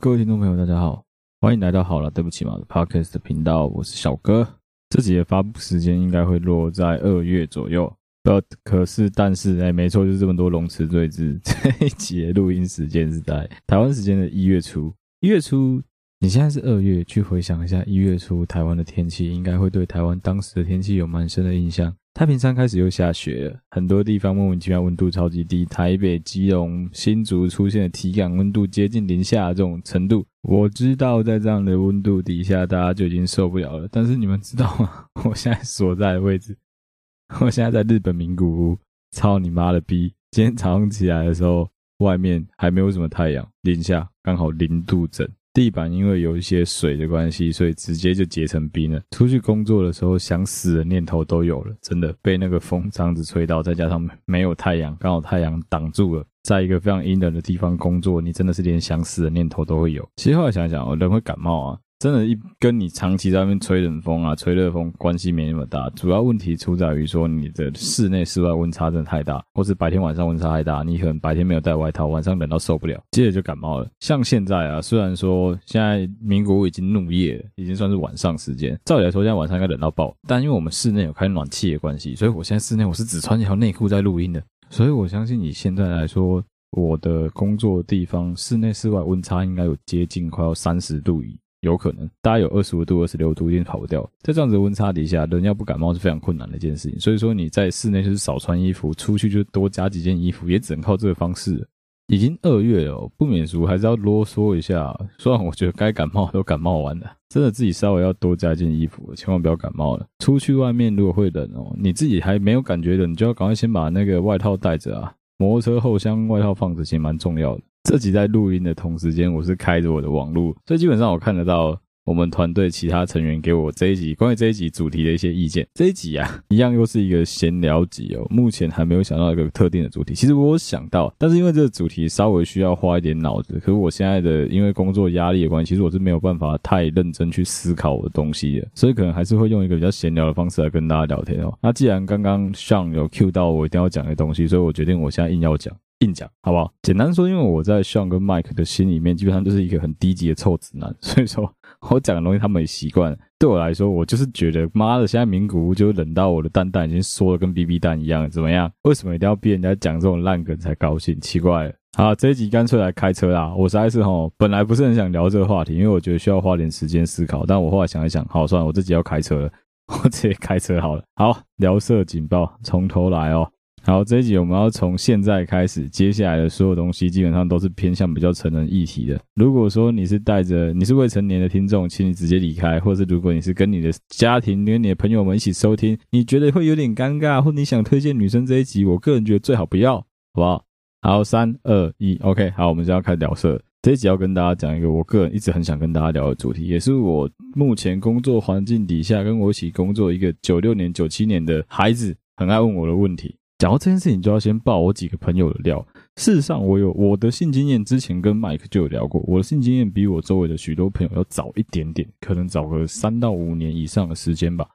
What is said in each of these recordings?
各位听众朋友，大家好，欢迎来到好了，对不起嘛的 Podcast 频道，我是小哥。这集的发布时间应该会落在二月左右，But 可是但是哎，没错，就是这么多龙池赘字。这一集的录音时间是在台湾时间的一月初，一月初。你现在是二月，去回想一下一月初台湾的天气，应该会对台湾当时的天气有蛮深的印象。太平山开始又下雪了，很多地方莫名其妙温度超级低，台北、基隆、新竹出现的体感温度接近零下这种程度。我知道在这样的温度底下，大家就已经受不了了。但是你们知道吗？我现在所在的位置，我现在在日本名古屋，操你妈的逼！今天早上起来的时候，外面还没有什么太阳，零下刚好零度整。地板因为有一些水的关系，所以直接就结成冰了。出去工作的时候，想死的念头都有了。真的被那个风这样子吹到，再加上没有太阳，刚好太阳挡住了，在一个非常阴冷的地方工作，你真的是连想死的念头都会有。其实后来想想，人会感冒啊。真的，一跟你长期在外面吹冷风啊、吹热风关系没那么大，主要问题出在于说你的室内室外温差真的太大，或是白天晚上温差太大，你可能白天没有带外套，晚上冷到受不了，接着就感冒了。像现在啊，虽然说现在民国已经怒夜了，已经算是晚上时间，照理来说现在晚上应该冷到爆，但因为我们室内有开暖气的关系，所以我现在室内我是只穿一条内裤在录音的，所以我相信以现在来说，我的工作地方室内室外温差应该有接近快要三十度以。有可能，大概有二十五度、二十六度，一定跑不掉。在这样子的温差底下，人要不感冒是非常困难的一件事情。所以说你在室内就是少穿衣服，出去就多加几件衣服，也只能靠这个方式。已经二月了，不免俗还是要啰嗦一下。虽然我觉得该感冒都感冒完了，真的自己稍微要多加一件衣服，千万不要感冒了。出去外面如果会冷哦，你自己还没有感觉冷，你就要赶快先把那个外套带着啊。摩托车后箱外套放着其实蛮重要的。这集在录音的同时间，我是开着我的网络，所以基本上我看得到我们团队其他成员给我这一集关于这一集主题的一些意见。这一集啊，一样又是一个闲聊集哦。目前还没有想到一个特定的主题，其实我有想到，但是因为这个主题稍微需要花一点脑子，可是我现在的因为工作压力的关系，其实我是没有办法太认真去思考我的东西的，所以可能还是会用一个比较闲聊的方式来跟大家聊天哦。那既然刚刚上有 cue 到我一定要讲的东西，所以我决定我现在硬要讲。硬讲好不好？简单说，因为我在 Sean 跟 Mike 的心里面，基本上就是一个很低级的臭直男，所以说我讲的东西他们也习惯。对我来说，我就是觉得妈的，现在名古屋就冷到我的蛋蛋已经缩的跟 BB 弹一样，怎么样？为什么一定要逼人家讲这种烂梗才高兴？奇怪了。好，这一集干脆来开车啦！我实在是吼，本来不是很想聊这个话题，因为我觉得需要花点时间思考。但我后来想一想，好，算了，我自己要开车了，我直接开车好了。好，聊色警报，从头来哦。好，这一集我们要从现在开始，接下来的所有东西基本上都是偏向比较成人议题的。如果说你是带着你是未成年的听众，请你直接离开；或是如果你是跟你的家庭、跟你的朋友们一起收听，你觉得会有点尴尬，或你想推荐女生这一集，我个人觉得最好不要，好不好？好，三二一，OK，好，我们就要开始聊色。这一集要跟大家讲一个我个人一直很想跟大家聊的主题，也是我目前工作环境底下跟我一起工作一个九六年、九七年的孩子很爱问我的问题。讲到这件事情，就要先爆我几个朋友的料。事实上，我有我的性经验，之前跟 Mike 就有聊过。我的性经验比我周围的许多朋友要早一点点，可能早个三到五年以上的时间吧。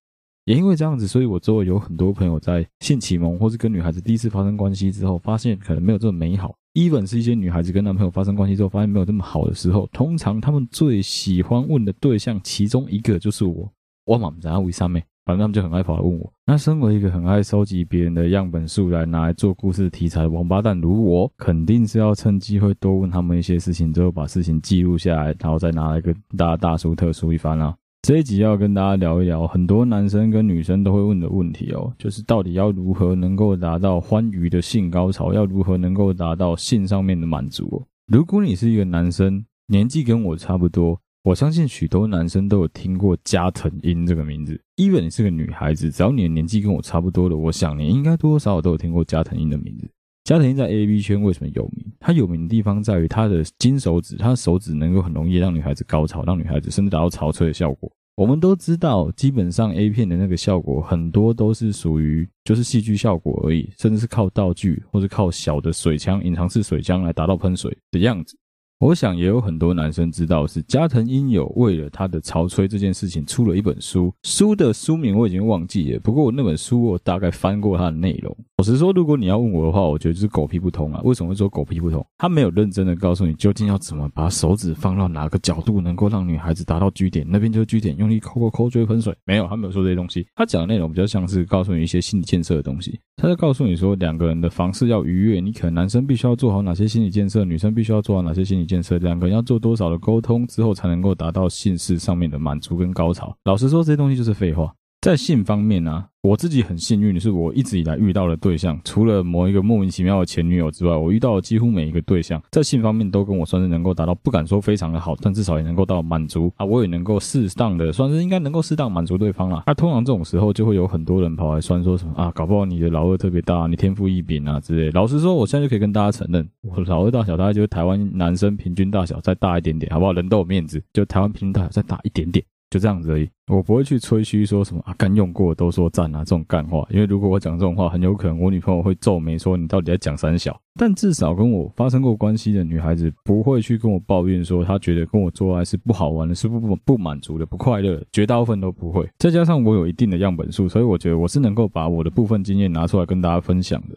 也因为这样子，所以我周围有很多朋友在性启蒙或是跟女孩子第一次发生关系之后，发现可能没有这么美好。Even 是一些女孩子跟男朋友发生关系之后，发现没有这么好的时候，通常他们最喜欢问的对象，其中一个就是我。我嘛不知道为啥么。反正他们就很爱跑来问我。那身为一个很爱收集别人的样本数来拿来做故事题材的王八蛋，如我，肯定是要趁机会多问他们一些事情，之后把事情记录下来，然后再拿来跟大家大书特书一番啊。这一集要跟大家聊一聊很多男生跟女生都会问的问题哦，就是到底要如何能够达到欢愉的性高潮，要如何能够达到性上面的满足哦。如果你是一个男生，年纪跟我差不多。我相信许多男生都有听过加藤鹰这个名字。even 你是个女孩子，只要你的年纪跟我差不多的，我想你应该多多少少都有听过加藤鹰的名字。加藤鹰在 AV 圈为什么有名？他有名的地方在于他的金手指，他的手指能够很容易让女孩子高潮，让女孩子甚至达到潮吹的效果。我们都知道，基本上 A 片的那个效果很多都是属于就是戏剧效果而已，甚至是靠道具或是靠小的水枪、隐藏式水枪来达到喷水的样子。我想也有很多男生知道，是加藤英有为了他的潮吹这件事情出了一本书，书的书名我已经忘记了。不过那本书我大概翻过它的内容，老实说，如果你要问我的话，我觉得就是狗屁不通啊。为什么会说狗屁不通？他没有认真的告诉你究竟要怎么把手指放到哪个角度，能够让女孩子达到 G 点，那边就是 G 点，用力抠抠抠就会喷水。没有，他没有说这些东西。他讲的内容比较像是告诉你一些心理建设的东西。他在告诉你说，两个人的房事要愉悦，你可能男生必须要做好哪些心理建设，女生必须要做好哪些心理建设，两个人要做多少的沟通之后，才能够达到性事上面的满足跟高潮。老实说，这些东西就是废话。在性方面呢、啊，我自己很幸运的是，我一直以来遇到的对象，除了某一个莫名其妙的前女友之外，我遇到的几乎每一个对象，在性方面都跟我算是能够达到，不敢说非常的好，但至少也能够到满足啊，我也能够适当的，算是应该能够适当满足对方了。那、通常这种时候就会有很多人跑来酸说什么啊，搞不好你的老二特别大，你天赋异禀啊之类。老实说，我现在就可以跟大家承认，我老二大小大概就是台湾男生平均大小再大一点点，好不好？人都有面子，就台湾平均大小再大一点点。就这样子而已，我不会去吹嘘说什么啊，刚用过都说赞啊这种干话，因为如果我讲这种话，很有可能我女朋友会皱眉说你到底在讲三小。但至少跟我发生过关系的女孩子不会去跟我抱怨说她觉得跟我做爱是不好玩的，是不不不满足的，不快乐的，绝大部分都不会。再加上我有一定的样本数，所以我觉得我是能够把我的部分经验拿出来跟大家分享的。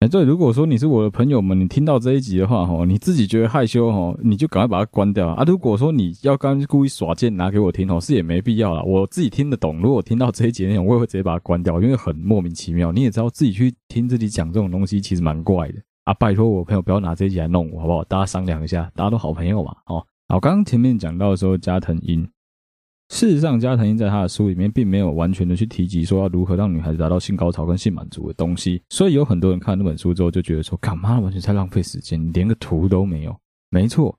哎，对，如果说你是我的朋友们，你听到这一集的话，哈，你自己觉得害羞，哈，你就赶快把它关掉啊。如果说你要刚故意耍贱拿给我听，哦，是也没必要啦。我自己听得懂。如果听到这一集内容，我也会直接把它关掉，因为很莫名其妙。你也知道自己去听自己讲这种东西，其实蛮怪的啊。拜托我朋友不要拿这一集来弄我，好不好？大家商量一下，大家都好朋友嘛，哦。好，刚刚前面讲到的时候，加藤鹰。事实上，加藤鹰在他的书里面并没有完全的去提及说要如何让女孩子达到性高潮跟性满足的东西，所以有很多人看那本书之后就觉得说，干嘛完全在浪费时间，你连个图都没有。没错，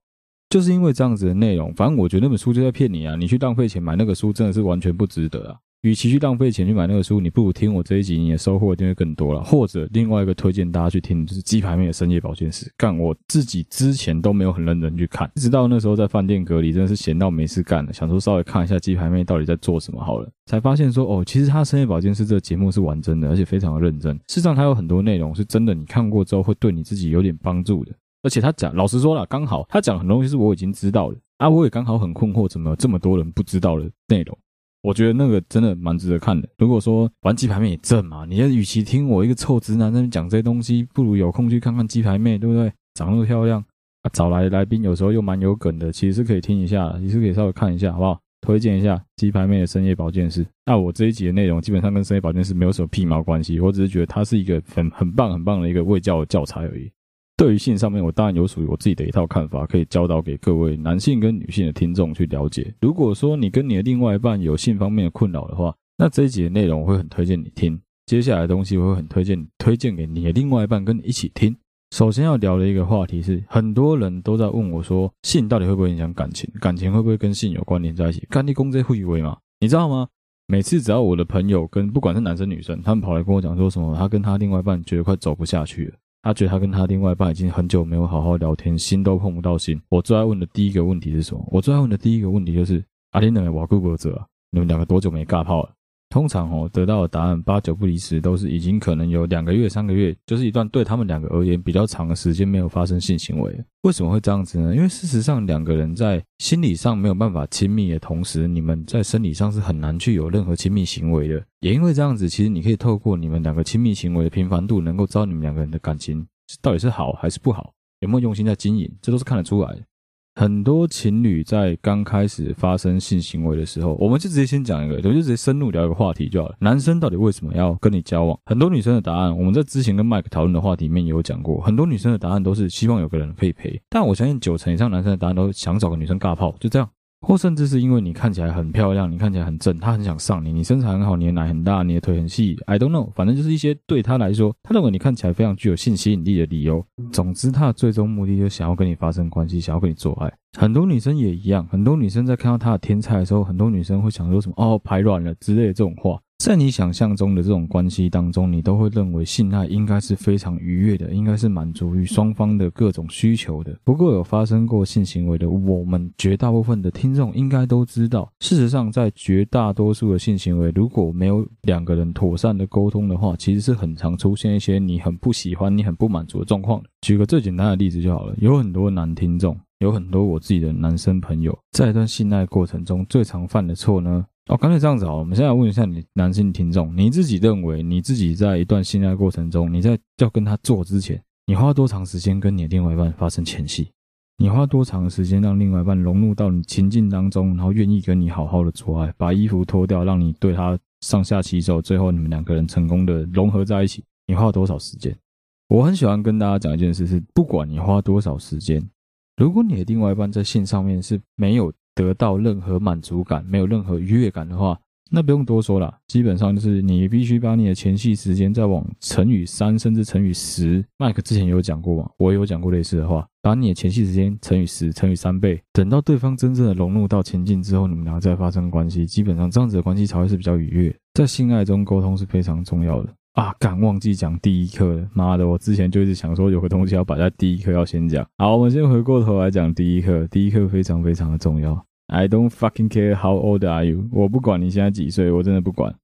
就是因为这样子的内容，反正我觉得那本书就在骗你啊，你去浪费钱买那个书真的是完全不值得啊。与其去浪费钱去买那个书，你不如听我这一集，你的收获一定会更多了。或者另外一个推荐大家去听，就是鸡排妹的深夜保健室。干，我自己之前都没有很认真去看，一直到那时候在饭店隔离，真的是闲到没事干了，想说稍微看一下鸡排妹到底在做什么好了，才发现说哦，其实她深夜保健室这个节目是玩真的，而且非常的认真。事实上，它有很多内容是真的，你看过之后会对你自己有点帮助的。而且他讲，老实说了，刚好他讲很多东西是我已经知道的啊，我也刚好很困惑，怎么这么多人不知道的内容。我觉得那个真的蛮值得看的。如果说玩鸡排妹也正嘛，你要与其听我一个臭直男在那边讲这些东西，不如有空去看看鸡排妹，对不对？长那么漂亮啊，找来来宾有时候又蛮有梗的，其实是可以听一下，也是可以稍微看一下，好不好？推荐一下鸡排妹的深夜保健室。那我这一集的内容基本上跟深夜保健室没有什么屁毛关系，我只是觉得它是一个很很棒很棒的一个卫教的教材而已。对于性上面，我当然有属于我自己的一套看法，可以教导给各位男性跟女性的听众去了解。如果说你跟你的另外一半有性方面的困扰的话，那这一集的内容我会很推荐你听。接下来的东西我会很推荐推荐给你的另外一半跟你一起听。首先要聊的一个话题是，很多人都在问我说，性到底会不会影响感情？感情会不会跟性有关联在一起？干你公这会以为吗？你知道吗？每次只要我的朋友跟不管是男生女生，他们跑来跟我讲说什么，他跟他另外一半觉得快走不下去了。他觉得他跟他另外一半已经很久没有好好聊天，心都碰不到心。我最爱问的第一个问题是什么？我最爱问的第一个问题就是：阿天两个瓦固伯者，你们两个多久没尬炮了？通常哦，得到的答案八九不离十，都是已经可能有两个月、三个月，就是一段对他们两个而言比较长的时间没有发生性行为。为什么会这样子呢？因为事实上，两个人在心理上没有办法亲密的同时，你们在生理上是很难去有任何亲密行为的。也因为这样子，其实你可以透过你们两个亲密行为的频繁度，能够知道你们两个人的感情到底是好还是不好，有没有用心在经营，这都是看得出来的。很多情侣在刚开始发生性行为的时候，我们就直接先讲一个，我们就直接深入聊一个话题就好了。男生到底为什么要跟你交往？很多女生的答案，我们在之前跟 Mike 讨论的话题里面也有讲过。很多女生的答案都是希望有个人可以陪，但我相信九成以上男生的答案都是想找个女生尬泡，就这样。或甚至是因为你看起来很漂亮，你看起来很正，他很想上你，你身材很好，你的奶很大，你的腿很细，I don't know，反正就是一些对他来说，他认为你看起来非常具有性吸引力的理由。总之，他的最终目的就是想要跟你发生关系，想要跟你做爱。很多女生也一样，很多女生在看到他的天菜的时候，很多女生会想说什么哦，排卵了之类的这种话。在你想象中的这种关系当中，你都会认为性爱应该是非常愉悦的，应该是满足于双方的各种需求的。不过，有发生过性行为的，我们绝大部分的听众应该都知道，事实上，在绝大多数的性行为，如果没有两个人妥善的沟通的话，其实是很常出现一些你很不喜欢、你很不满足的状况。举个最简单的例子就好了，有很多男听众，有很多我自己的男生朋友，在一段性爱过程中，最常犯的错呢，哦，干脆这样子好，我们现在问一下你男性听众，你自己认为你自己在一段性爱过程中，你在要跟他做之前，你花多长时间跟你的另外一半发生前戏？你花多长时间让另外一半融入到你情境当中，然后愿意跟你好好的做爱，把衣服脱掉，让你对他上下其手，最后你们两个人成功的融合在一起？你花多少时间？我很喜欢跟大家讲一件事是，不管你花多少时间，如果你的另外一半在性上面是没有得到任何满足感，没有任何愉悦感的话，那不用多说了，基本上就是你必须把你的前戏时间再往乘以三，甚至乘以十。麦克之前有讲过嘛，我也有讲过类似的话，把你的前戏时间乘以十，乘以三倍，等到对方真正的融入到情境之后，你们俩再发生关系，基本上这样子的关系才会是比较愉悦。在性爱中沟通是非常重要的。啊，敢忘记讲第一课了，妈的！我之前就一直想说有个东西要摆在第一课要先讲。好，我们先回过头来讲第一课，第一课非常非常的重要。I don't fucking care how old are you，我不管你现在几岁，我真的不管。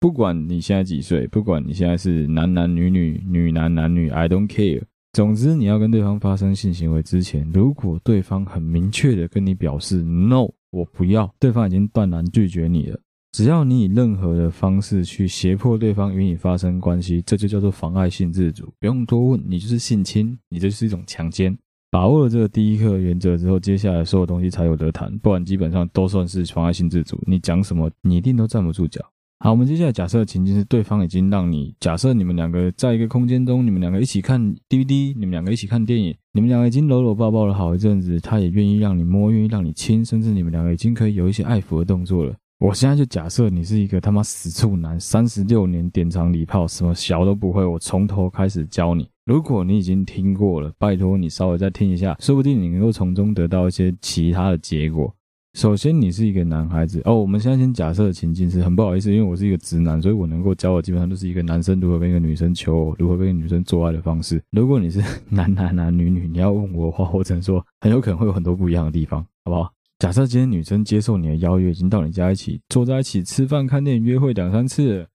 不管你现在几岁，不管你现在是男男女女、女男男女，I don't care。总之，你要跟对方发生性行为之前，如果对方很明确的跟你表示 “no”，我不要，对方已经断然拒绝你了。只要你以任何的方式去胁迫对方与你发生关系，这就叫做妨碍性自主。不用多问，你就是性侵，你这就是一种强奸。把握了这个第一课原则之后，接下来所有东西才有得谈，不然基本上都算是妨碍性自主。你讲什么，你一定都站不住脚。好，我们接下来假设情境是对方已经让你假设你们两个在一个空间中，你们两个一起看 DVD，你们两个一起看电影，你们两个已经搂搂抱抱了好一阵子，他也愿意让你摸，愿意让你亲，甚至你们两个已经可以有一些爱抚的动作了。我现在就假设你是一个他妈死处男，三十六年典藏礼炮，什么小都不会，我从头开始教你。如果你已经听过了，拜托你稍微再听一下，说不定你能够从中得到一些其他的结果。首先，你是一个男孩子哦。我们现在先假设的情境是很不好意思，因为我是一个直男，所以我能够教的基本上都是一个男生如何跟一个女生求偶，如何跟一个女生做爱的方式。如果你是男男男女女，你要问我的话，我只能说很有可能会有很多不一样的地方，好不好？假设今天女生接受你的邀约，已经到你家一起坐在一起吃饭、看电影、约会两三次，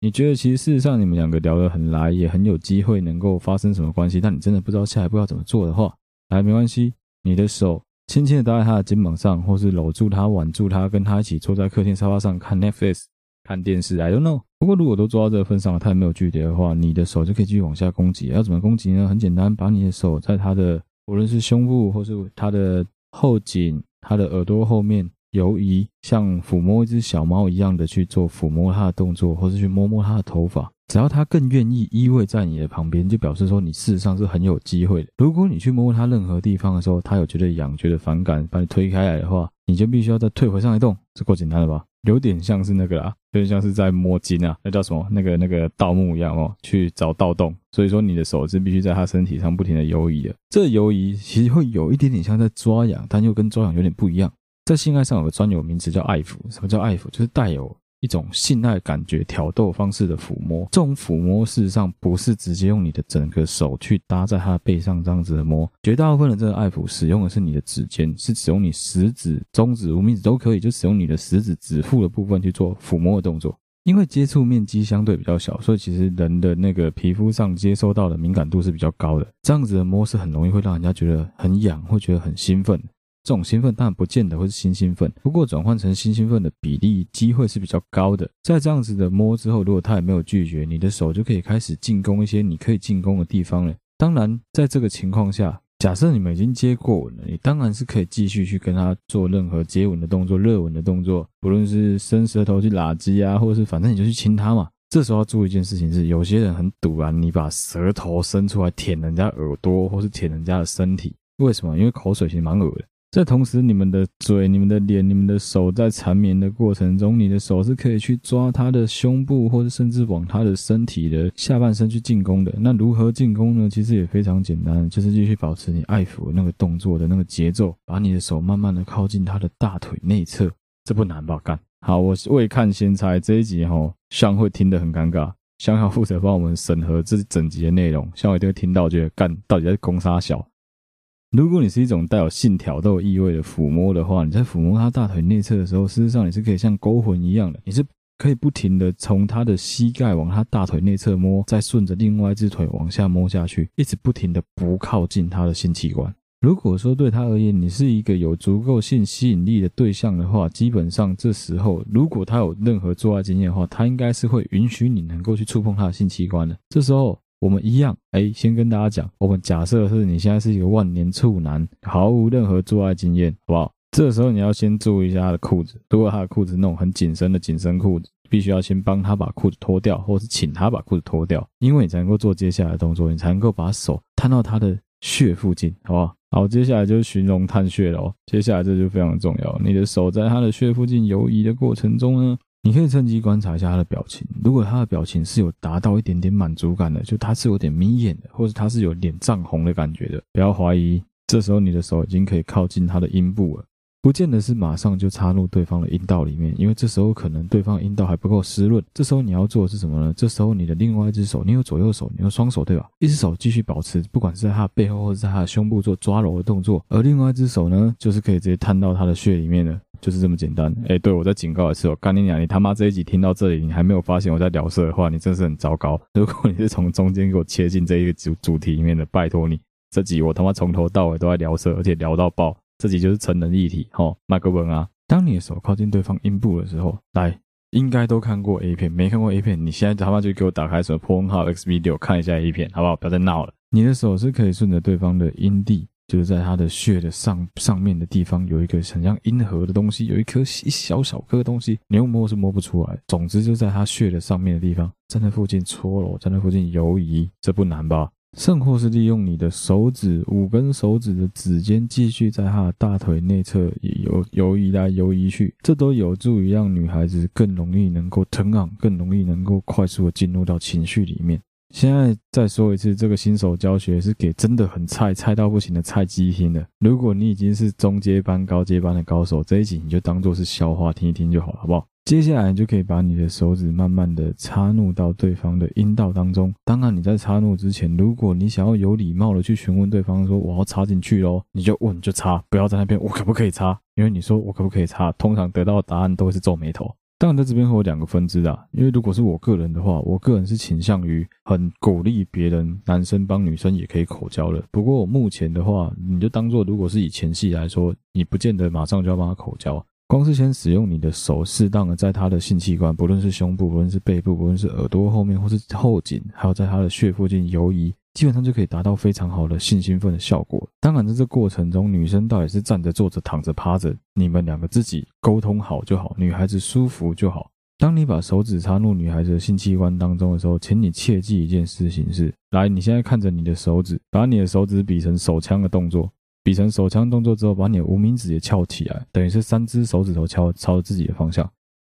你觉得其实事实上你们两个聊得很来，也很有机会能够发生什么关系，但你真的不知道下一步要怎么做的话，来，没关系，你的手轻轻的搭在他的肩膀上，或是搂住他、挽住他，跟他一起坐在客厅沙发上看 Netflix、看电视。I don't know。不过如果都做到这个份上了，他也没有拒绝的话，你的手就可以继续往下攻击。要怎么攻击呢？很简单，把你的手在他的无论是胸部或是他的后颈。他的耳朵后面游移，像抚摸一只小猫一样的去做抚摸它的动作，或是去摸摸它的头发。只要它更愿意依偎在你的旁边，就表示说你事实上是很有机会的。如果你去摸摸他任何地方的时候，它有觉得痒、觉得反感，把你推开来的话，你就必须要再退回上一动。这够简单了吧？有点像是那个啦，有点像是在摸金啊，那叫什么？那个那个盗墓一样哦，去找盗洞。所以说你的手是必须在它身体上不停的游移的。这游移其实会有一点点像在抓痒，但又跟抓痒有点不一样。在性爱上有个专有名词叫爱抚。什么叫爱抚？就是带有。一种性爱感觉挑逗方式的抚摸，这种抚摸事实上不是直接用你的整个手去搭在他的背上这样子的摸，绝大部分的这个爱抚使用的是你的指尖，是使用你食指、中指、无名指都可以，就使用你的食指指腹的部分去做抚摸的动作。因为接触面积相对比较小，所以其实人的那个皮肤上接收到的敏感度是比较高的，这样子的摸是很容易会让人家觉得很痒，会觉得很兴奋。这种兴奋当然不见得会是新兴奋，不过转换成新兴奋的比例机会是比较高的。在这样子的摸之后，如果他也没有拒绝，你的手就可以开始进攻一些你可以进攻的地方了。当然，在这个情况下，假设你们已经接过吻了，你当然是可以继续去跟他做任何接吻的动作、热吻的动作，不论是伸舌头去拉鸡啊，或者是反正你就去亲他嘛。这时候要注意一件事情是，有些人很赌烂，你把舌头伸出来舔人家耳朵，或是舔人家的身体，为什么？因为口水其实蛮恶的。在同时，你们的嘴、你们的脸、你们的手在缠绵的过程中，你的手是可以去抓他的胸部，或者甚至往他的身体的下半身去进攻的。那如何进攻呢？其实也非常简单，就是继续保持你爱抚那个动作的那个节奏，把你的手慢慢的靠近他的大腿内侧，这不难吧？干好，我未看先猜这一集齁，像会听得很尴尬，像要负责帮我们审核这整集的内容，像我一定会听到觉得干到底在攻杀小。如果你是一种带有性挑逗意味的抚摸的话，你在抚摸他大腿内侧的时候，事实上你是可以像勾魂一样的，你是可以不停的从他的膝盖往他大腿内侧摸，再顺着另外一只腿往下摸下去，一直不停的不靠近他的性器官。如果说对他而言，你是一个有足够性吸引力的对象的话，基本上这时候，如果他有任何做爱经验的话，他应该是会允许你能够去触碰他的性器官的。这时候，我们一样，哎，先跟大家讲，我们假设是你现在是一个万年处男，毫无任何做爱经验，好不好？这时候你要先注意一下他的裤子，如果他的裤子那种很紧身的紧身裤子，必须要先帮他把裤子脱掉，或是请他把裤子脱掉，因为你才能够做接下来的动作，你才能够把手探到他的穴附近，好不好？好，接下来就是寻龙探穴了哦。接下来这就非常重要，你的手在他的穴附近游移的过程中呢，你可以趁机观察一下他的表情。如果他的表情是有达到一点点满足感的，就他是有点眯眼的，或者他是有脸涨红的感觉的，不要怀疑，这时候你的手已经可以靠近他的阴部了。不见得是马上就插入对方的阴道里面，因为这时候可能对方阴道还不够湿润。这时候你要做的是什么呢？这时候你的另外一只手，你有左右手，你有双手对吧？一只手继续保持，不管是在他的背后或者在他的胸部做抓揉的动作，而另外一只手呢，就是可以直接探到他的穴里面的，就是这么简单。哎，对，我再警告一次哦，干你娘！你他妈这一集听到这里，你还没有发现我在聊色的话，你真是很糟糕。如果你是从中间给我切进这一个主主题里面的，拜托你，这集我他妈从头到尾都在聊色，而且聊到爆。自己就是成人议题，吼，麦克文啊。当你的手靠近对方阴部的时候，来，应该都看过 A 片，没看过 A 片，你现在他妈就给我打开什么 Pornhub X Video 看一下 A 片，好不好？不要再闹了。你的手是可以顺着对方的阴蒂，就是在他的穴的上上面的地方，有一个很像阴核的东西，有一颗一小小颗的东西，你用摸是摸不出来。总之就在他穴的上面的地方，在那附近搓揉，在那附近游移，这不难吧？甚或是利用你的手指五根手指的指尖，继续在她的大腿内侧游游移来游移去，这都有助于让女孩子更容易能够 turn on，更容易能够快速的进入到情绪里面。现在再说一次，这个新手教学是给真的很菜、菜到不行的菜鸡听的。如果你已经是中阶班、高阶班的高手，这一集你就当做是消化听一听就好了，好不好？接下来就可以把你的手指慢慢的插入到对方的阴道当中。当然，你在插入之前，如果你想要有礼貌的去询问对方说我要插进去喽，你就问就插，不要在那边我可不可以插？因为你说我可不可以插，通常得到的答案都会是皱眉头。当然，在这边会有两个分支啊，因为如果是我个人的话，我个人是倾向于很鼓励别人男生帮女生也可以口交的。不过我目前的话，你就当做如果是以前戏来说，你不见得马上就要帮他口交。光是先使用你的手，适当的在他的性器官，不论是胸部，不论是背部，不论是耳朵后面或是后颈，还有在他的穴附近游移，基本上就可以达到非常好的性兴奋的效果。当然，在这过程中，女生到底是站着、坐着、躺着、趴着，你们两个自己沟通好就好，女孩子舒服就好。当你把手指插入女孩子的性器官当中的时候，请你切记一件事情是：来，你现在看着你的手指，把你的手指比成手枪的动作。比成手枪动作之后，把你的无名指也翘起来，等于是三只手指头敲朝着自己的方向。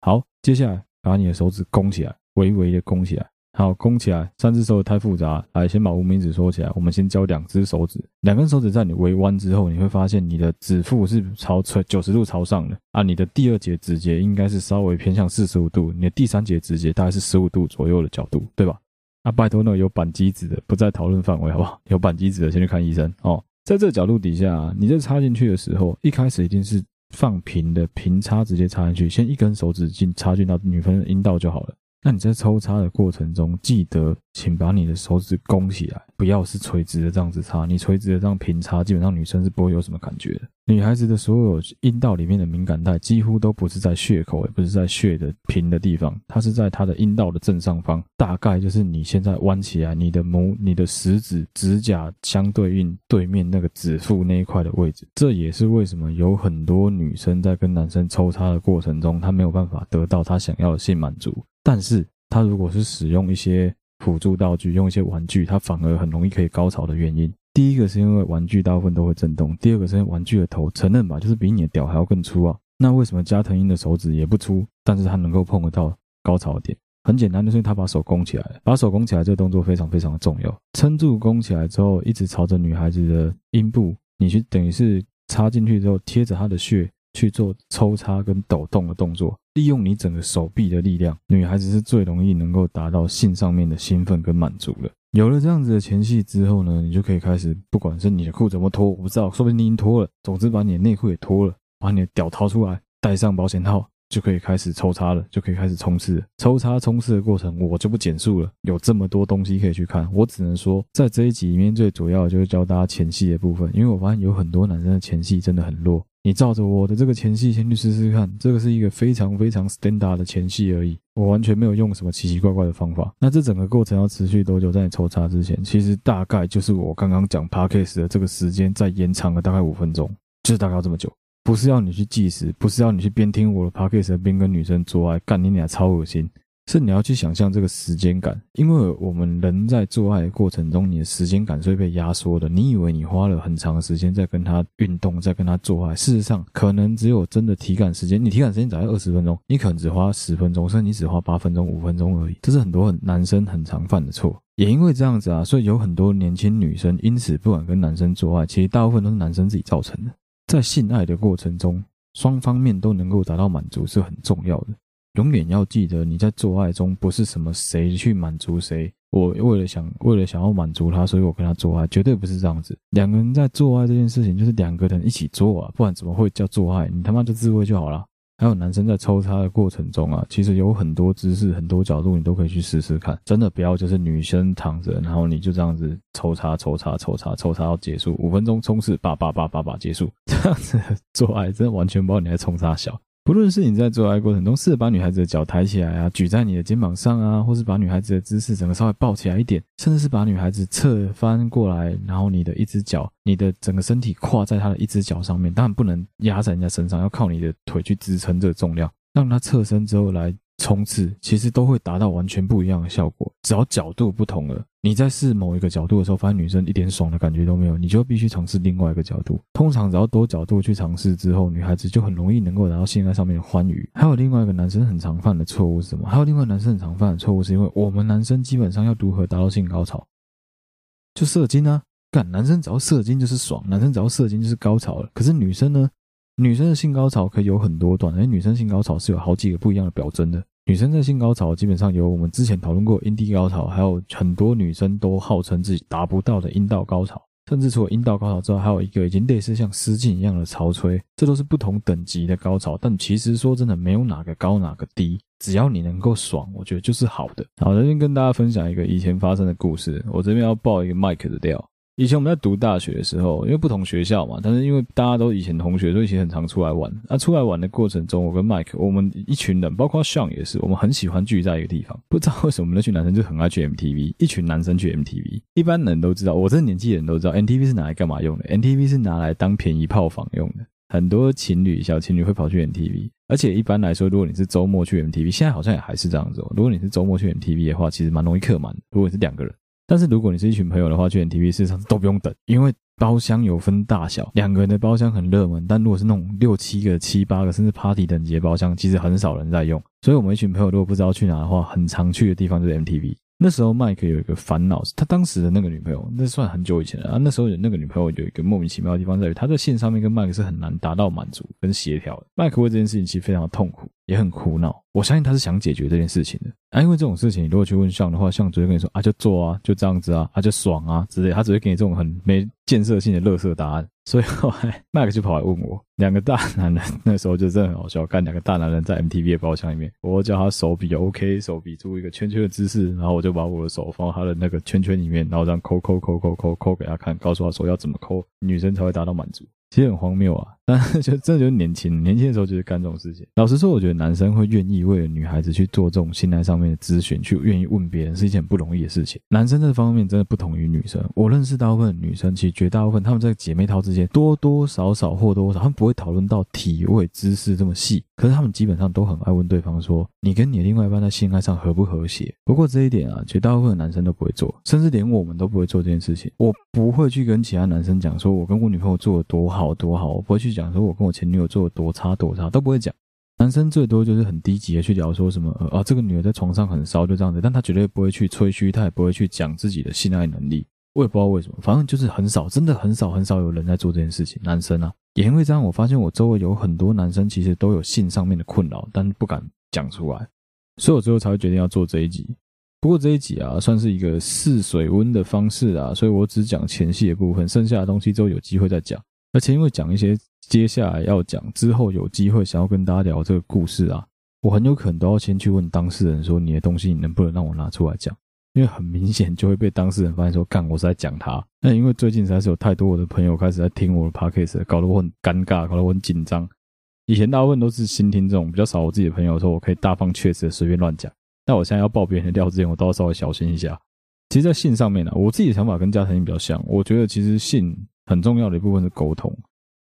好，接下来把你的手指弓起来，微微的弓起来。好，弓起来，三只手指太复杂，来先把无名指缩起来。我们先教两只手指，两根手指在你微弯之后，你会发现你的指腹是朝九十度朝上的啊。你的第二节指节应该是稍微偏向四十五度，你的第三节指节大概是十五度左右的角度，对吧？啊，拜托那个有扳机指的不在讨论范围，好不好？有扳机指的先去看医生哦。在这个角度底下，你在插进去的时候，一开始一定是放平的平插，直接插进去，先一根手指进插进到女方的阴道就好了。那你在抽插的过程中，记得请把你的手指弓起来，不要是垂直的这样子插。你垂直的这样平插，基本上女生是不会有什么感觉的。女孩子的所有阴道里面的敏感带，几乎都不是在血口，也不是在血的平的地方，它是在她的阴道的正上方，大概就是你现在弯起来，你的拇、你的食指指甲相对应对面那个指腹那一块的位置。这也是为什么有很多女生在跟男生抽插的过程中，她没有办法得到她想要的性满足。但是，他如果是使用一些辅助道具，用一些玩具，他反而很容易可以高潮的原因。第一个是因为玩具大部分都会震动，第二个是因为玩具的头，承认吧，就是比你的屌还要更粗啊。那为什么加藤鹰的手指也不粗，但是他能够碰得到高潮点？很简单，就是因为他把手弓起来，把手弓起来这个动作非常非常的重要。撑住弓起来之后，一直朝着女孩子的阴部，你去等于是插进去之后，贴着她的穴。去做抽插跟抖动的动作，利用你整个手臂的力量，女孩子是最容易能够达到性上面的兴奋跟满足的。有了这样子的前戏之后呢，你就可以开始，不管是你的裤怎么脱，我不知道，说不定你已经脱了。总之把你的内裤也脱了，把你的屌掏出来，戴上保险套，就可以开始抽插了，就可以开始冲刺。抽插冲刺的过程我就不简述了，有这么多东西可以去看，我只能说在这一集里面最主要的就是教大家前戏的部分，因为我发现有很多男生的前戏真的很弱。你照着我的这个前戏先去试试看，这个是一个非常非常 standard 的前戏而已，我完全没有用什么奇奇怪怪的方法。那这整个过程要持续多久？在你抽插之前，其实大概就是我刚刚讲 podcast 的这个时间再延长了大概五分钟，就是大概要这么久。不是要你去计时，不是要你去边听我的 podcast 边跟女生做爱，干你俩超恶心。是你要去想象这个时间感，因为我们人在做爱的过程中，你的时间感是会被压缩的。你以为你花了很长的时间在跟他运动，在跟他做爱，事实上可能只有真的体感时间，你体感时间只要二十分钟，你可能只花十分钟，甚至你只花八分钟、五分钟而已。这是很多很男生很常犯的错，也因为这样子啊，所以有很多年轻女生因此不敢跟男生做爱，其实大部分都是男生自己造成的。在性爱的过程中，双方面都能够达到满足是很重要的。永远要记得，你在做爱中不是什么谁去满足谁。我为了想，为了想要满足他，所以我跟他做爱，绝对不是这样子。两个人在做爱这件事情，就是两个人一起做啊，不然怎么会叫做爱？你他妈就自慰就好了。还有男生在抽插的过程中啊，其实有很多姿势、很多角度，你都可以去试试看。真的不要就是女生躺着，然后你就这样子抽插、抽插、抽插、抽插到结束，五分钟冲刺，叭叭叭叭叭结束，这样子做爱真的完全不知道你在冲啥小。不论是你在做爱过程中，试着把女孩子的脚抬起来啊，举在你的肩膀上啊，或是把女孩子的姿势整个稍微抱起来一点，甚至是把女孩子侧翻过来，然后你的一只脚，你的整个身体跨在她的一只脚上面，当然不能压在人家身上，要靠你的腿去支撑这个重量，让她侧身之后来。冲刺其实都会达到完全不一样的效果，只要角度不同了。你在试某一个角度的时候，发现女生一点爽的感觉都没有，你就必须尝试另外一个角度。通常只要多角度去尝试之后，女孩子就很容易能够达到性爱上面的欢愉。还有另外一个男生很常犯的错误是什么？还有另外一个男生很常犯的错误是因为我们男生基本上要如何达到性高潮？就射精啊！干，男生只要射精就是爽，男生只要射精就是高潮了。可是女生呢？女生的性高潮可以有很多段，而女生性高潮是有好几个不一样的表征的。女生在性高潮基本上有我们之前讨论过阴蒂高潮，还有很多女生都号称自己达不到的阴道高潮，甚至除了阴道高潮之外，还有一个已经类似像失禁一样的潮吹，这都是不同等级的高潮。但其实说真的，没有哪个高哪个低，只要你能够爽，我觉得就是好的。好，这边跟大家分享一个以前发生的故事，我这边要爆一个麦克的料。以前我们在读大学的时候，因为不同学校嘛，但是因为大家都以前同学，所以其实很常出来玩。那、出来玩的过程中，我跟 Mike，我们一群人，包括 Sean 也是，我们很喜欢聚在一个地方。不知道为什么那群男生就很爱去 MTV，一群男生去 MTV。一般人都知道，我这年纪人都知道，MTV 是拿来干嘛用的？MTV 是拿来当便宜炮房用的。很多情侣、小情侣会跑去 MTV，而且一般来说，如果你是周末去 MTV，现在好像也还是这样子哦。如果你是周末去 MTV 的话，其实蛮容易客满。如果你是两个人。但是如果你是一群朋友的话，去 MTV 市场都不用等，因为包厢有分大小，两个人的包厢很热门，但如果是那种六七个、七八个，甚至 party 等级的包厢，其实很少人在用。所以我们一群朋友如果不知道去哪的话，很常去的地方就是 MTV。那时候麦克有一个烦恼，他当时的那个女朋友，那算很久以前了啊。那时候有那个女朋友有一个莫名其妙的地方在于，他在性上面跟麦克是很难达到满足跟协调的。麦克为这件事情其实非常的痛苦，也很苦恼。我相信他是想解决这件事情的啊，因为这种事情，你如果去问向的话，向只会跟你说啊，就做啊，就这样子啊，啊就爽啊之类，他只会给你这种很没建设性的垃圾答案。所以后来 麦克就跑来问我，两个大男人那时候就真的很好笑，干两个大男人在 MTV 的包厢里面，我叫他手比 OK，手比出一个圈圈的姿势，然后我就把我的手放到他的那个圈圈里面，然后这样抠抠抠抠抠抠给他看，告诉他说要怎么抠，女生才会达到满足。其实很荒谬啊，但 就真的就是年轻，年轻的时候就是干这种事情。老实说，我觉得男生会愿意为了女孩子去做这种性爱上面的咨询，去愿意问别人，是一件不容易的事情。男生这方面真的不同于女生。我认识大部分女生，其实绝大部分她们在姐妹淘之间，多多少少或多少，她们不会讨论到体位姿势这么细，可是她们基本上都很爱问对方说：“你跟你的另外一半在性爱上和不和谐？”不过这一点啊，绝大部分的男生都不会做，甚至连我们都不会做这件事情。我不会去跟其他男生讲说，我跟我女朋友做的多好多好，我不会。去讲说我跟我前女友做多差多差都不会讲，男生最多就是很低级的去聊说什么呃啊这个女的在床上很骚就这样子，但他绝对不会去吹嘘，他也不会去讲自己的性爱能力。我也不知道为什么，反正就是很少，真的很少很少有人在做这件事情。男生啊，也因为这样，我发现我周围有很多男生其实都有性上面的困扰，但不敢讲出来，所以我最后才会决定要做这一集。不过这一集啊，算是一个试水温的方式啊，所以我只讲前戏的部分，剩下的东西之后有机会再讲。而且因为讲一些接下来要讲之后有机会想要跟大家聊这个故事啊，我很有可能都要先去问当事人说，你的东西你能不能让我拿出来讲？因为很明显就会被当事人发现说，干，我是在讲他。那因为最近实在是有太多我的朋友开始在听我的 podcast，搞得我很尴尬，搞得我很紧张。以前大部分都是新听众，比较少我自己的朋友说我可以大放厥词的随便乱讲。但我现在要爆别人的料之前，我都要稍微小心一下。其实，在性上面呢、啊，我自己的想法跟嘉诚比较像。我觉得其实性很重要的一部分是沟通。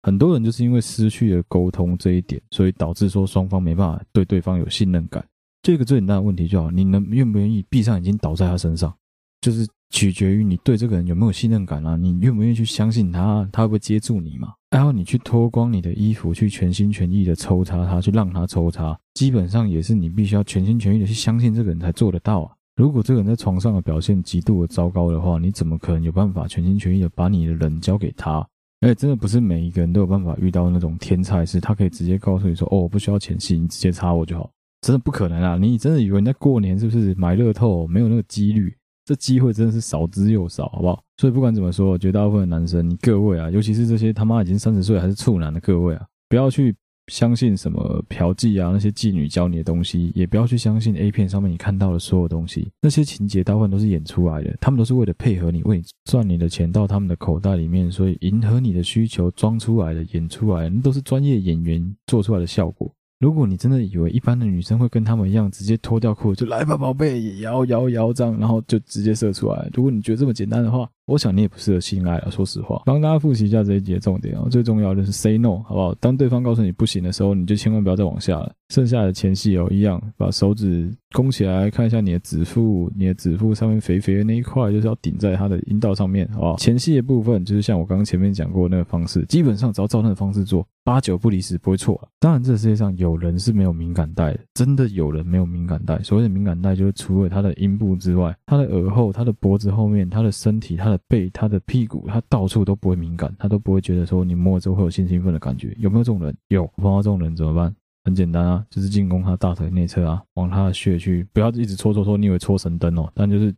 很多人就是因为失去了沟通这一点，所以导致说双方没办法对对方有信任感。这个最简单的问题就好，你能愿不愿意闭上眼睛倒在他身上，就是取决于你对这个人有没有信任感啊，你愿不愿意去相信他，他会不会接住你嘛？然后你去脱光你的衣服，去全心全意的抽插他，去让他抽插，基本上也是你必须要全心全意的去相信这个人才做得到啊。如果这个人在床上的表现极度的糟糕的话，你怎么可能有办法全心全意的把你的人交给他？而且真的不是每一个人都有办法遇到那种天才，是他可以直接告诉你说：“哦，我不需要前戏，你直接插我就好。”真的不可能啊！你真的以为你在过年是不是买乐透没有那个几率？这机会真的是少之又少，好不好？所以不管怎么说，绝大部分的男生，你各位啊，尤其是这些他妈已经三十岁还是处男的各位啊，不要去相信什么嫖妓啊，那些妓女教你的东西，也不要去相信 A 片上面你看到的所有东西，那些情节大部分都是演出来的，他们都是为了配合你，为你赚你的钱到他们的口袋里面，所以迎合你的需求装出来的、演出来的，那都是专业演员做出来的效果。如果你真的以为一般的女生会跟他们一样，直接脱掉裤子就来吧，宝贝，摇摇摇这样，然后就直接射出来。如果你觉得这么简单的话，我想你也不适合性爱了。说实话，帮大家复习一下这一集的重点啊，最重要的是 say no，好不好？当对方告诉你不行的时候，你就千万不要再往下了。剩下的前戏哦，一样，把手指弓起来，看一下你的指腹，你的指腹上面肥肥的那一块，就是要顶在他的阴道上面，好不好？前戏的部分就是像我刚刚前面讲过那个方式，基本上只要照那个方式做。八九不离十，不会错啊。当然，这个世界上有人是没有敏感带的，真的有人没有敏感带。所谓的敏感带，就是除了他的阴部之外，他的耳后、他的脖子后面、他的身体、他的背、他的屁股，他到处都不会敏感，他都不会觉得说你摸了之后会有性兴奋的感觉。有没有这种人？有。碰到这种人怎么办？很简单啊，就是进攻他大腿内侧啊，往他的穴去，不要一直搓搓搓，你以为搓神灯哦，但就是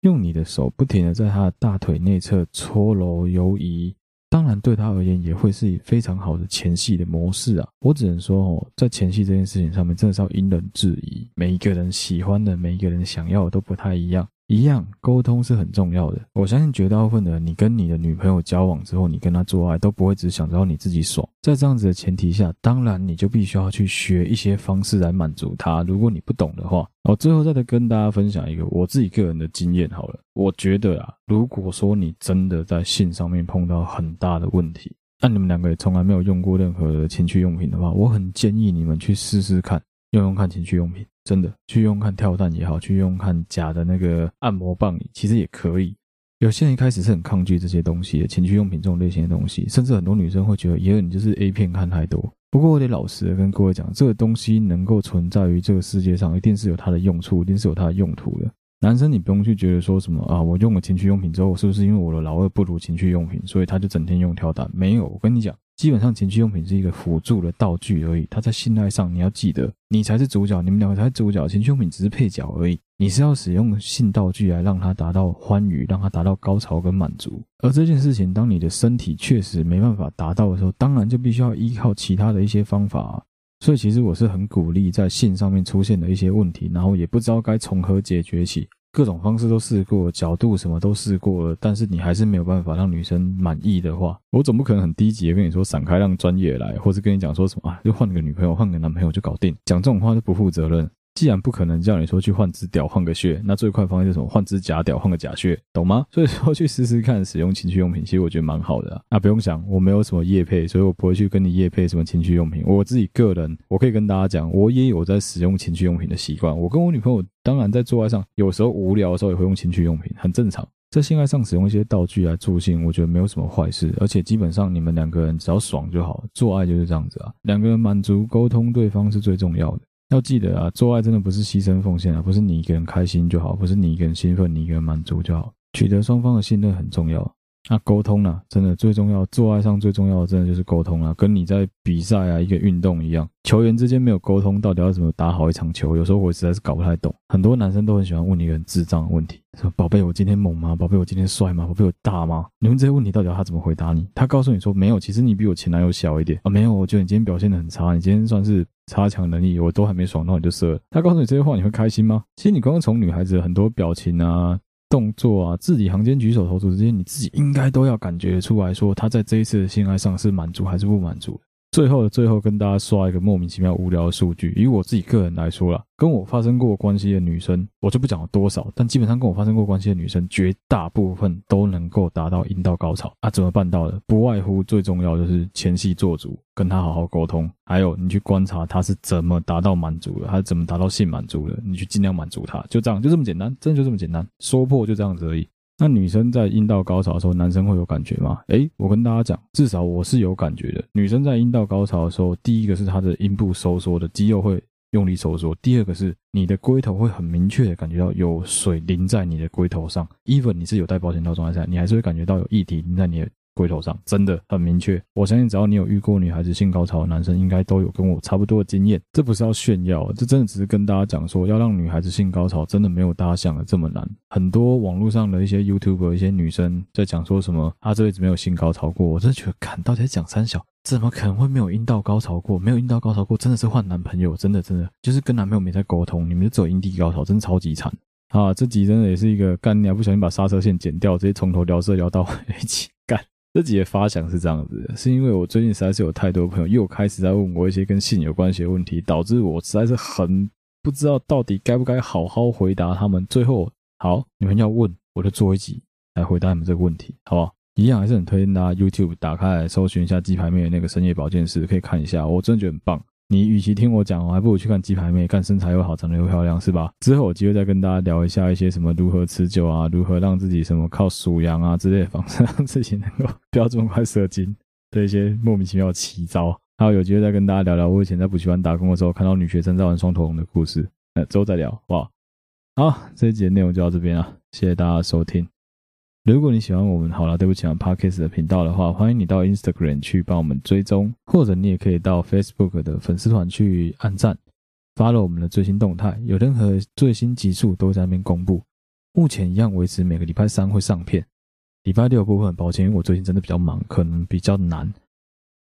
用你的手不停的在他的大腿内侧搓揉游移。当然，对他而言也会是非常好的前戏的模式啊！我只能说哦，在前戏这件事情上面，真的是要因人制宜，每一个人喜欢的，每一个人想要的都不太一样。一样沟通是很重要的。我相信绝大部分的人，你跟你的女朋友交往之后，你跟她做爱都不会只想着你自己爽。在这样子的前提下，当然你就必须要去学一些方式来满足她。如果你不懂的话，我最后再来跟大家分享一个我自己个人的经验好了。我觉得啊，如果说你真的在性上面碰到很大的问题，那你们两个也从来没有用过任何的情趣用品的话，我很建议你们去试试看，用用看情趣用品。真的去用看跳蛋也好，去用看假的那个按摩棒，其实也可以。有些人一开始是很抗拒这些东西的，情趣用品这种类型的东西，甚至很多女生会觉得，耶，你就是 A 片看太多。不过我得老实的跟各位讲，这个东西能够存在于这个世界上，一定是有它的用处，一定是有它的用途的。男生你不用去觉得说什么啊，我用了情趣用品之后，是不是因为我的老二不如情趣用品，所以他就整天用跳蛋？没有，我跟你讲。基本上情趣用品是一个辅助的道具而已，它在性爱上你要记得，你才是主角，你们两个才是主角，情趣用品只是配角而已。你是要使用性道具来让它达到欢愉，让它达到高潮跟满足。而这件事情，当你的身体确实没办法达到的时候，当然就必须要依靠其他的一些方法。所以其实我是很鼓励在性上面出现的一些问题，然后也不知道该从何解决起。各种方式都试过，角度什么都试过了，但是你还是没有办法让女生满意的话，我总不可能很低级的跟你说闪开，让专业来，或是跟你讲说什么啊，就换个女朋友，换个男朋友就搞定，讲这种话就不负责任。既然不可能叫你说去换只屌换个穴，那最快方式是什么？换只假屌换个假穴，懂吗？所以说去试试看使用情趣用品，其实我觉得蛮好的啊。那不用想，我没有什么业配，所以我不会去跟你业配什么情趣用品。我自己个人，我可以跟大家讲，我也有在使用情趣用品的习惯。我跟我女朋友，当然在做爱上，有时候无聊的时候也会用情趣用品，很正常。在性爱上使用一些道具来助兴，我觉得没有什么坏事。而且基本上你们两个人只要爽就好，做爱就是这样子啊。两个人满足沟通对方是最重要的。要记得啊，做爱真的不是牺牲奉献啊，不是你一个人开心就好，不是你一个人兴奋，你一个人满足就好。取得双方的信任很重要。那沟通呢，真的最重要，做爱上最重要的，真的就是沟通啊，跟你在比赛啊，一个运动一样，球员之间没有沟通，到底要怎么打好一场球？有时候我实在是搞不太懂。很多男生都很喜欢问你一个很智障的问题，说：“宝贝，我今天猛吗？宝贝，我今天帅吗？宝贝，我大吗？”你问这些问题，到底要他怎么回答你？他告诉你说：“没有，其实你比我前男友小一点啊，没有，我觉得你今天表现的很差，你今天算是差强人意，我都还没爽到你就射了。”他告诉你这些话，你会开心吗？其实你刚刚从女孩子很多表情啊。动作啊，字里行间、举手投足之间，你自己应该都要感觉出来说，他在这一次的性爱上是满足还是不满足的。最后的最后，跟大家刷一个莫名其妙无聊的数据。以我自己个人来说啦，跟我发生过关系的女生，我就不讲了多少，但基本上跟我发生过关系的女生，绝大部分都能够达到阴道高潮啊。怎么办到的？不外乎最重要就是前戏做足，跟她好好沟通，还有你去观察她是怎么达到满足的，她是怎么达到性满足的，你去尽量满足她，就这样，就这么简单，真的就这么简单，说破就这样子而已。那女生在阴道高潮的时候，男生会有感觉吗？诶，我跟大家讲，至少我是有感觉的。女生在阴道高潮的时候，第一个是她的阴部收缩的肌肉会用力收缩，第二个是你的龟头会很明确的感觉到有水淋在你的龟头上，even 你是有戴保险套状态下，你还是会感觉到有液体淋在你的。龟头上真的很明确，我相信只要你有遇过女孩子性高潮的男生，应该都有跟我差不多的经验。这不是要炫耀，这真的只是跟大家讲说，要让女孩子性高潮，真的没有大家想的这么难。很多网络上的一些 YouTube、一些女生在讲说什么，她这辈子没有性高潮过，我真的觉得，看到底在讲三小，怎么可能会没有阴道高潮过？没有阴道高潮过，真的是换男朋友，真的真的就是跟男朋友没在沟通，你们就只有阴蒂高潮，真的超级惨啊！这集真的也是一个干，你还不小心把刹车线剪掉，直接从头聊色聊到一起 干。这集的发想是这样子的，是因为我最近实在是有太多朋友又开始在问我一些跟性有关系的问题，导致我实在是很不知道到底该不该好好回答他们。最后，好，你们要问，我就做一集来回答你们这个问题，好不好？一样还是很推荐大家 YouTube 打开来搜寻一下鸡排妹那个深夜保健室，可以看一下，我真的觉得很棒。你与其听我讲，我还不如去看鸡排妹，看身材又好，长得又漂亮，是吧？之后有机会再跟大家聊一下一些什么如何持久啊，如何让自己什么靠数羊啊之类的方式，让自己能够不要这么快射精 的一些莫名其妙的奇招。还有有机会再跟大家聊聊我以前在补习班打工的时候，看到女学生在玩双头龙的故事。那之后再聊，好不好？好，这一集的内容就到这边了，谢谢大家收听。如果你喜欢我们好啦，对不起啊，Podcast 的频道的话，欢迎你到 Instagram 去帮我们追踪，或者你也可以到 Facebook 的粉丝团去按赞，follow 我们的最新动态，有任何最新集数都会在那边公布。目前一样维持每个礼拜三会上片，礼拜六部分抱歉，因为我最近真的比较忙，可能比较难。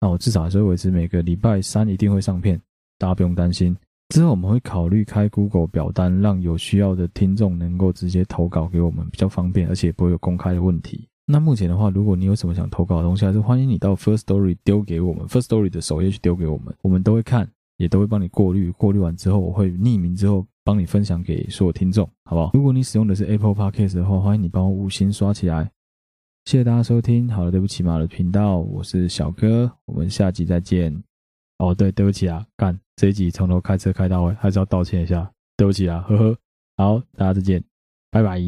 那我至少还是会维持每个礼拜三一定会上片，大家不用担心。之后我们会考虑开 Google 表单，让有需要的听众能够直接投稿给我们，比较方便，而且不会有公开的问题。那目前的话，如果你有什么想投稿的东西，还是欢迎你到 First Story 丢给我们，First Story 的首页去丢给我们，我们都会看，也都会帮你过滤。过滤完之后，我会匿名之后帮你分享给所有听众，好不好？如果你使用的是 Apple Podcast 的话，欢迎你帮我五星刷起来。谢谢大家收听，好了，对不起马的频道，我是小哥，我们下集再见。哦，对，对不起啊，干这一集从头开车开到尾，还是要道歉一下，对不起啊，呵呵。好，大家再见，拜拜。